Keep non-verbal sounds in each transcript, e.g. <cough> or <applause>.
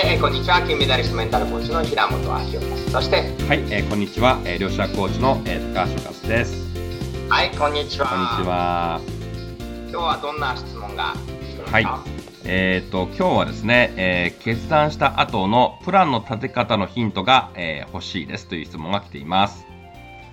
はい、えーこんにちは。金メダリストメンタルコーチの平本明夫です。そして、はい、えーこんにちは、えー、両者コーチの、えー高橋和です。はい、こんにちは。こんにち。は。今日はどんな質問が？はいえっ、と今日はですね、えー決断した後のプランの立て方のヒントが、えー欲しいですという質問が来ています。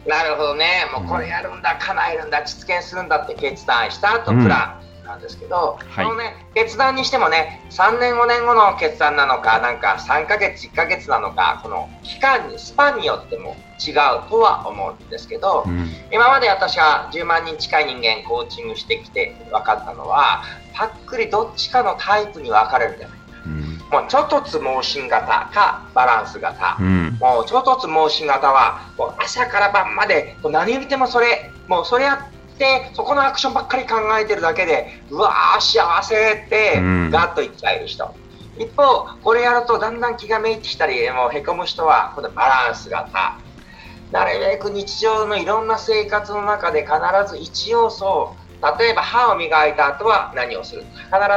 なるほどね。もうこれやるんだ、叶えるんだ、実現するんだって決断した後、プランなんですけど、はい。このね、決断にしてもね、3年、5年後の決断なのか、なんか3ヶ月、1ヶ月なのか、この期間に、スパンによっても違うとは思うんですけど、うん、今まで私は10万人近い人間コーチングしてきて分かったのは、パックリどっちかのタイプに分かれるんじゃない。うん、もうちょっとつ盲信型かバランス型。うん、もうちょっとつ盲信型はもう朝から晩まで何見てもそれもうそれやそこのアクションばっかり考えてるだけでうわー幸せってうん。ガッといっちゃえる人、一方これやるとだんだん気がめいってきたりもうへこむ人はこのバランス型。なるべく日常のいろんな生活の中で必ず一要素を例えば歯を磨いた後は何をする。必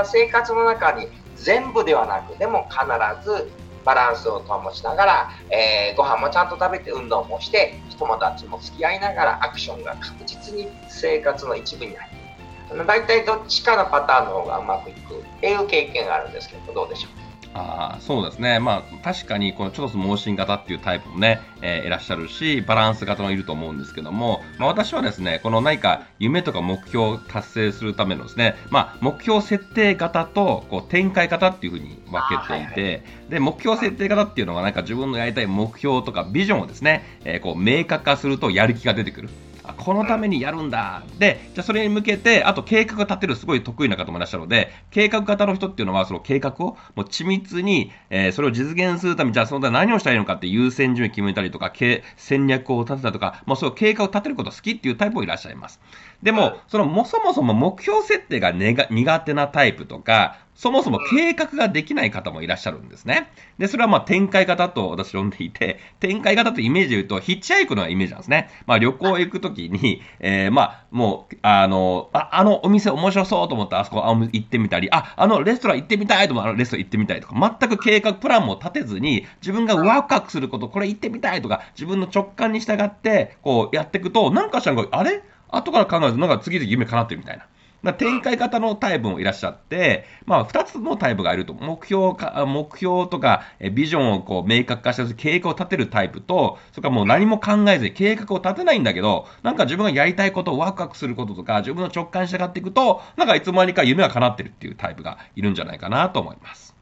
ず生活の中に全部ではなくでも必ずバランスを保ちながら、えーご飯もちゃんと食べて運動もして友達も付き合いながらアクションが確実に生活の一部になる大体どっちかのパターンの方がうまくいくっていう経験があるんですけどどうでしょう？あーそうですね、まあ、確かにこのちょっと盲信型っていうタイプもね、えーいらっしゃるし、バランス型もいると思うんですけども、まあ、私はですね、この何か夢とか目標を達成するためのですね、まあ、目標設定型とこう展開型っていうふうに分けていて、あーはいで目標設定型っていうのはなんか自分のやりたい目標とかビジョンをですね、えーこう明確化するとやる気が出てくる。あこのためにやるんだ。で、じゃあそれに向けて、あと計画を立てるすごい得意な方もいらっしゃるので、計画型の人っていうのは、その計画をもう緻密に、えーそれを実現するために、じゃあその他何をしたらいいのかって優先順位決めたりとか、け戦略を立てたりとか、もうそういう計画を立てること好きっていうタイプもいらっしゃいます。でも、そのもそもそも目標設定が苦手なタイプとか、そもそも計画ができない方もいらっしゃるんですね。で、それはまあ展開型と私呼んでいて、展開型とイメージで言うと、ヒッチハイクのイメージなんですね。まあ旅行行くときに、えーまあもう、あの、ああのお店面白そうと思ったらあそこ行ってみたり、あ、あのレストラン行ってみたいと思ったらあのレストラン行ってみたいとか、全く計画、プランも立てずに、自分がワクワクすること、これ行ってみたいとか、自分の直感に従って、こうやっていくと、なんかしらんか、あれ？後から考えると、なんか次々夢叶ってるみたいな。まあ、展開型のタイプもいらっしゃって、まあ、2つのタイプがいると、目標か、目標とか、ビジョンをこう明確化して、計画を立てるタイプと、それからもう何も考えずに計画を立てないんだけど、なんか自分がやりたいことをワクワクすることとか、自分の直感に従っていくと、なんかいつの間にか夢が叶ってるっていうタイプがいるんじゃないかなと思います。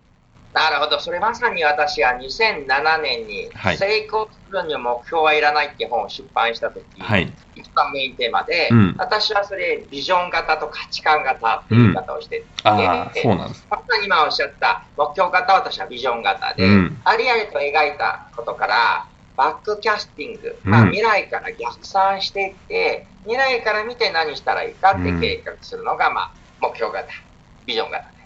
なるほど、それまさに私が2007年にはい。成功するには目標はいらないって本を出版したとき、はい。一番メインテーマで、うん。私はそれビジョン型と価値観型っていう言い方をしてて、ああ、そうなんです。まさに今おっしゃった目標型は私はビジョン型で、うん。ありありと描いたことからバックキャスティング、うん。まあ、未来から逆算していって未来から見て何したらいいかって計画するのが、まあ、目標型ビジョン型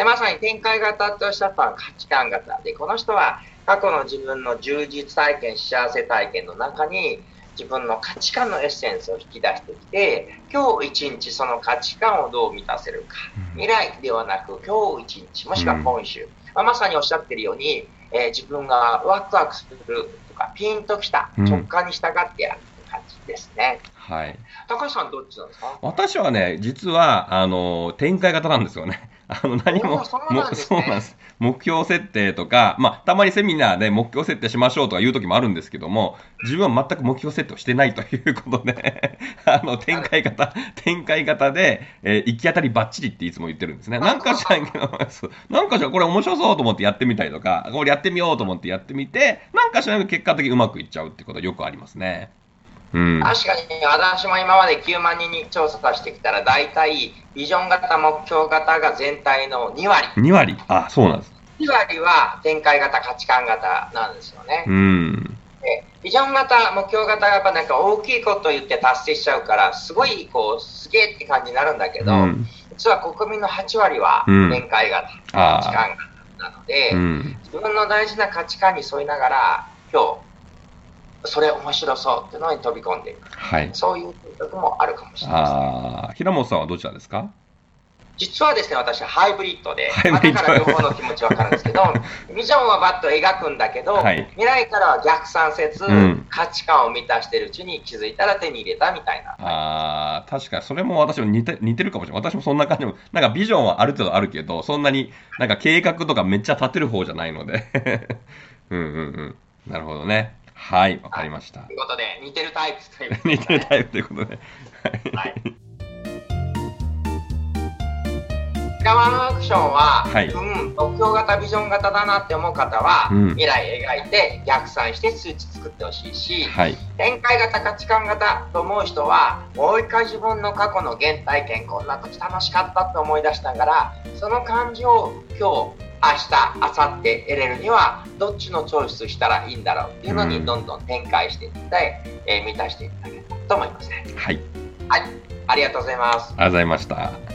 ででまさに展開型とおっしゃったのは価値観型でこの人は過去の自分の充実体験幸せ体験の中に自分の価値観のエッセンスを引き出してきて今日一日その価値観をどう満たせるか。未来ではなく今日一日もしくは今週、まあ、まさにおっしゃってるように、えー自分がワクワクするとかピンときたうん。直感に従ってやるって感じですね、はい。高橋さんどっちなんですか？私はね、実は、あの、展開型なんですよね。あの、何も、そうなんです。目標設定とか、まあ、たまにセミナーで目標設定しましょうとか言う時もあるんですけども、自分は全く目標設定をしてないということで、<laughs> あの、展開型、展開型で、えー行き当たりばっちりっていつも言ってるんですね。なんか知らんけど、なんかしらこれ面白そうと思ってやってみたりとか、これやってみようと思ってやってみて、なんかしらんけど結果的にうまくいっちゃうってことはよくありますね。うん。確かに私も今まで9万人に調査してきたら大体ビジョン型目標型が全体の2割2割。あ、そうなんです。2割は展開型価値観型なんですよね、うん。でビジョン型、目標型がやっぱなんか大きいことを言って達成しちゃうから、すごいこう、すげえって感じになるんだけど、うん実は国民の8割はうん展開型、価値観型なので、うん。自分の大事な価値観に沿いながら、今日、それ面白そうっていうのに飛び込んでいく。はい。そういう感覚もあるかもしれないですね。ああ、平本さんはどちらですか？実はですね、私はハイブリッドで、ハイブリッドまあだから両方の気持ちわかるんですけど、<laughs> ビジョンはバッと描くんだけど、はい未来からは逆算せず、うん価値観を満たしてるうちに気づいたら手に入れたみたいな。あー確かにそれも私も似て似てるかもしれない。私もそんな感じも、なんかビジョンはある程度あるけど、そんなになんか計画とかめっちゃ立てる方じゃないので。<laughs> うんうんうん。なるほどね。はい、わかりましたと。いうことで、似てるタイプということで <laughs> 似てるタイプということで。はい。ガワのアクションは、はいうん、目標型、ビジョン型だなって思う方は、うん未来描いて逆算して数値作ってほしいし、はい。展開型、価値観型と思う人は、もう一回自分の過去の原体験、こんな時楽しかったって思い出しながら、その感じを今日、明日、明後日得れるには、どっちのチョイスしたらいいんだろうっていうのうんにどんどん展開していって、えー満たしていただけたらと思いますね。はい。はい、ありがとうございます。ありがとうございました。